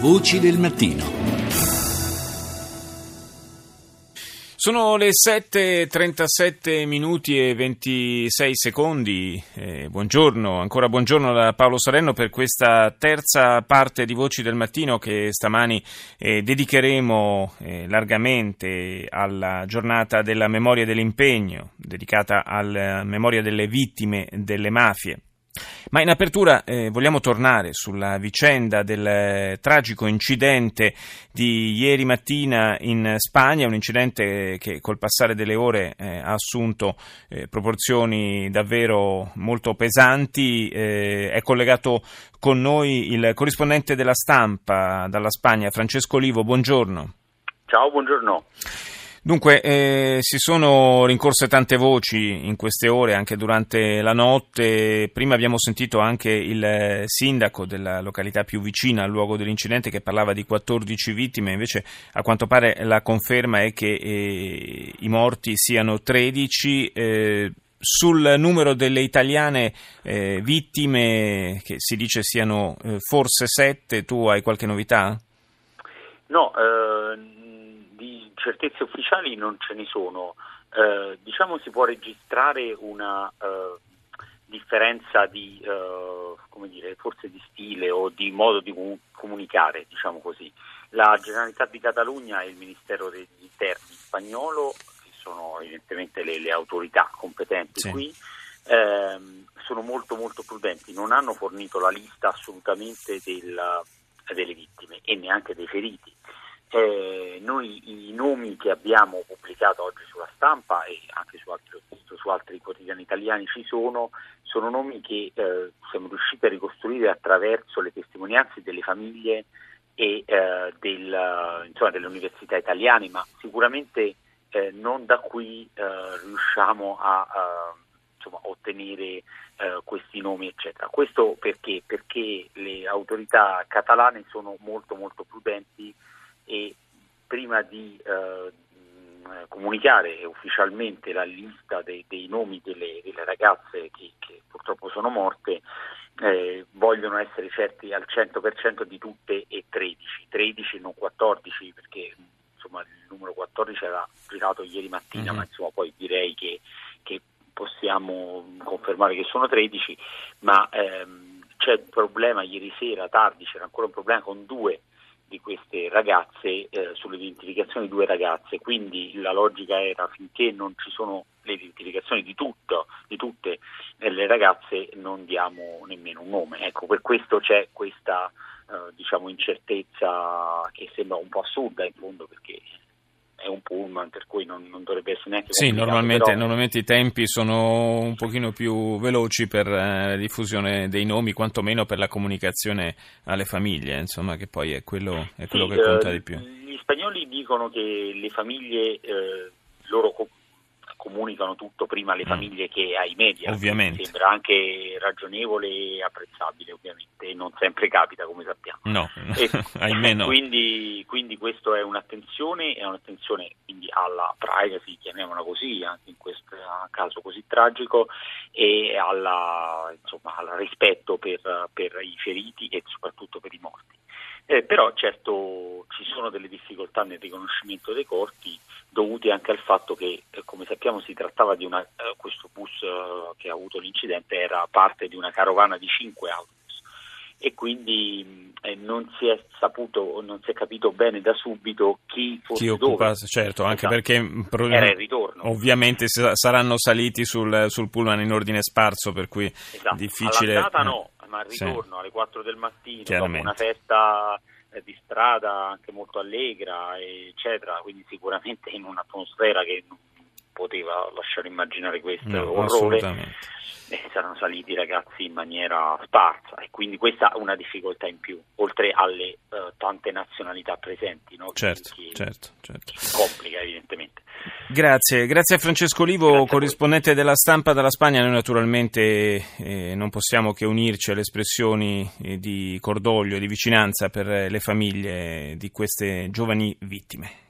Voci del mattino. Sono le 7.37 minuti e 26 secondi. Eh, buongiorno, ancora buongiorno da Paolo Salerno per questa terza parte di Voci del Mattino che stamani eh, dedicheremo eh, largamente alla giornata della memoria dell'impegno, dedicata alla memoria delle vittime delle mafie. Ma in apertura eh, vogliamo tornare sulla vicenda del eh, tragico incidente di ieri mattina in Spagna, un incidente che col passare delle ore eh, ha assunto eh, proporzioni davvero molto pesanti. Eh, è collegato con noi il corrispondente della stampa dalla Spagna, Francesco Olivo. Buongiorno. Ciao, buongiorno. Dunque, eh, si sono rincorse tante voci in queste ore, anche durante la notte. Prima abbiamo sentito anche il sindaco della località più vicina al luogo dell'incidente che parlava di 14 vittime, invece a quanto pare la conferma è che eh, i morti siano 13. Eh, sul numero delle italiane eh, vittime, che si dice siano eh, forse 7, tu hai qualche novità? No, eh certezze ufficiali non ce ne sono. Eh, diciamo si può registrare una eh, differenza di, eh, come dire, forse di stile o di modo di comunicare, diciamo così. La Generalità di Catalogna e il Ministero degli Interni spagnolo, che sono evidentemente le, le autorità competenti sì. qui, ehm, sono molto molto prudenti, non hanno fornito la lista assolutamente del, delle vittime e neanche dei feriti. Eh, noi i nomi che abbiamo pubblicato oggi sulla stampa e anche su altri, su altri quotidiani italiani ci sono, sono nomi che eh, siamo riusciti a ricostruire attraverso le testimonianze delle famiglie e eh, del, insomma, delle università italiane, ma sicuramente eh, non da qui eh, riusciamo a insomma, ottenere eh, questi nomi, eccetera. Questo perché? Perché le autorità catalane sono molto molto prudenti e prima di eh, comunicare ufficialmente la lista dei, dei nomi delle, delle ragazze che, che, purtroppo sono morte, eh, vogliono essere certi al 100% di tutte e 13, 13 non 14 perché insomma, il numero 14 era girato ieri mattina, mm-hmm. ma insomma, poi direi che, che, possiamo confermare che sono 13, ma ehm, c'è un problema ieri sera, tardi, c'era ancora un problema con due di queste ragazze, eh, sull'identificazione di due ragazze, quindi la logica era finché non ci sono le identificazioni di, tutto, di tutte le ragazze non diamo nemmeno un nome. Ecco, per questo c'è questa eh, diciamo, incertezza che sembra un po' assurda in fondo perché è un pullman per cui non, non dovrebbe essere neanche Sì, normalmente, però... normalmente, i tempi sono un pochino più veloci per eh, la diffusione dei nomi, quantomeno per la comunicazione alle famiglie, insomma, che poi è quello, è quello sì, che conta eh, di più. Gli spagnoli dicono che le famiglie eh, loro comunicano tutto prima alle mm. famiglie che ai media. Ovviamente. Sembra anche ragionevole e apprezzabile, ovviamente, non sempre capita, come sappiamo. No, e, ahimè no. Quindi, quindi questo è un'attenzione, è un'attenzione quindi alla privacy, chiamiamola così, anche in questo caso così tragico, e alla, insomma, al rispetto per, per i feriti e soprattutto per i morti. Eh, però certo ci sono delle difficoltà nel riconoscimento dei corpi dovute anche al fatto che, eh, come sappiamo, si trattava di una, eh, questo bus eh, che ha avuto l'incidente era parte di una carovana di cinque autobus e quindi eh, non si è saputo, non si è capito bene da subito chi fosse chi occupasse, certo, anche esatto. perché era il ritorno. Ovviamente saranno saliti sul, sul, pullman in ordine sparso, per cui esatto. difficile. All'andata no, ritorno sì. alle 4 del mattino, dopo una festa eh, di strada anche molto allegra, eccetera, quindi sicuramente in un'atmosfera che non poteva lasciare immaginare questo no, orrore. Eh, saranno saliti i ragazzi in maniera sparsa e quindi questa è una difficoltà in più, oltre alle uh, tante nazionalità presenti. No? Certo, certo, certo. Complica evidentemente. Grazie, grazie a Francesco Olivo, grazie corrispondente della stampa dalla Spagna. Noi naturalmente eh, non possiamo che unirci alle espressioni eh, di cordoglio e di vicinanza per le famiglie di queste giovani vittime.